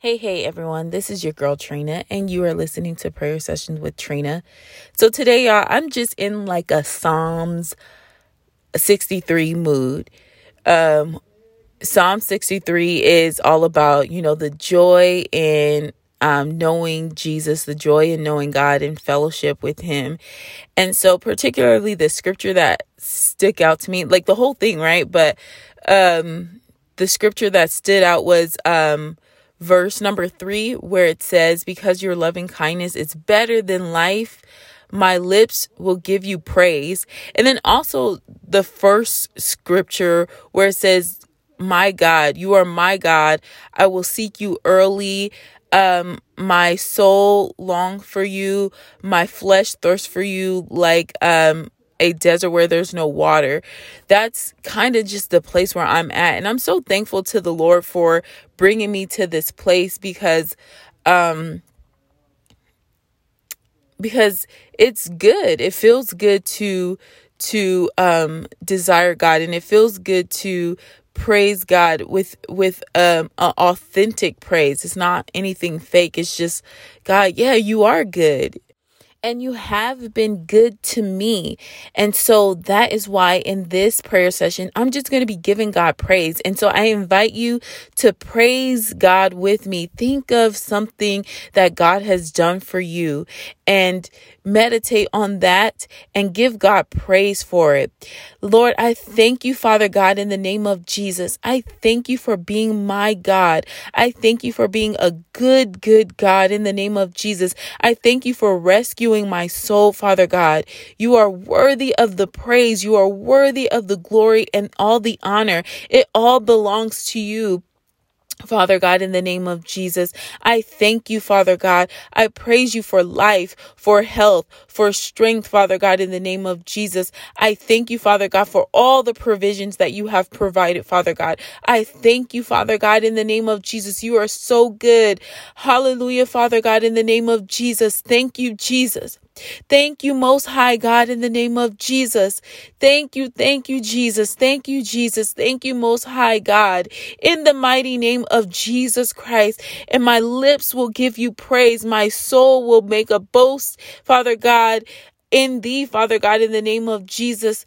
Hey, hey, everyone. This is your girl Trina, and you are listening to Prayer Sessions with Trina. So, today, y'all, I'm just in like a Psalms 63 mood. Um, Psalm 63 is all about, you know, the joy in um, knowing Jesus, the joy in knowing God and fellowship with Him. And so, particularly the scripture that stick out to me, like the whole thing, right? But um, the scripture that stood out was um, verse number three, where it says, Because your loving kindness is better than life, my lips will give you praise. And then also the first scripture where it says, My God, you are my God. I will seek you early. Um, my soul long for you, my flesh thirsts for you like um a desert where there's no water. That's kind of just the place where I'm at. And I'm so thankful to the Lord for bringing me to this place because, um, because it's good. It feels good to, to, um, desire God and it feels good to praise God with with um authentic praise. It's not anything fake. It's just God, yeah, you are good and you have been good to me. And so that is why in this prayer session, I'm just going to be giving God praise. And so I invite you to praise God with me. Think of something that God has done for you and meditate on that and give God praise for it. Lord, I thank you, Father God, in the name of Jesus. I thank you for being my God. I thank you for being a good, good God in the name of Jesus. I thank you for rescuing my soul, Father God. You are worthy of the praise. You are worthy of the glory and all the honor. It all belongs to you. Father God, in the name of Jesus, I thank you, Father God. I praise you for life, for health, for strength, Father God, in the name of Jesus. I thank you, Father God, for all the provisions that you have provided, Father God. I thank you, Father God, in the name of Jesus. You are so good. Hallelujah, Father God, in the name of Jesus. Thank you, Jesus. Thank you, Most High God, in the name of Jesus. Thank you, thank you, Jesus. Thank you, Jesus. Thank you, Most High God, in the mighty name of Jesus Christ. And my lips will give you praise. My soul will make a boast, Father God, in thee, Father God, in the name of Jesus.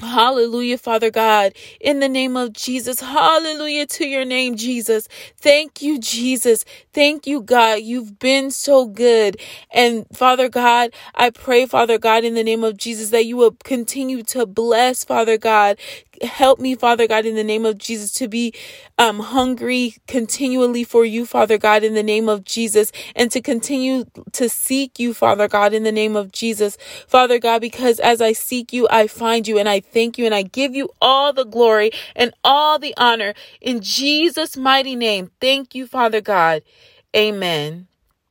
Hallelujah, Father God, in the name of Jesus. Hallelujah to your name, Jesus. Thank you, Jesus. Thank you, God. You've been so good. And Father God, I pray, Father God, in the name of Jesus, that you will continue to bless, Father God. Help me, Father God, in the name of Jesus, to be um, hungry continually for you, Father God, in the name of Jesus, and to continue to seek you, Father God, in the name of Jesus, Father God, because as I seek you, I find you, and I thank you, and I give you all the glory and all the honor in Jesus' mighty name. Thank you, Father God. Amen.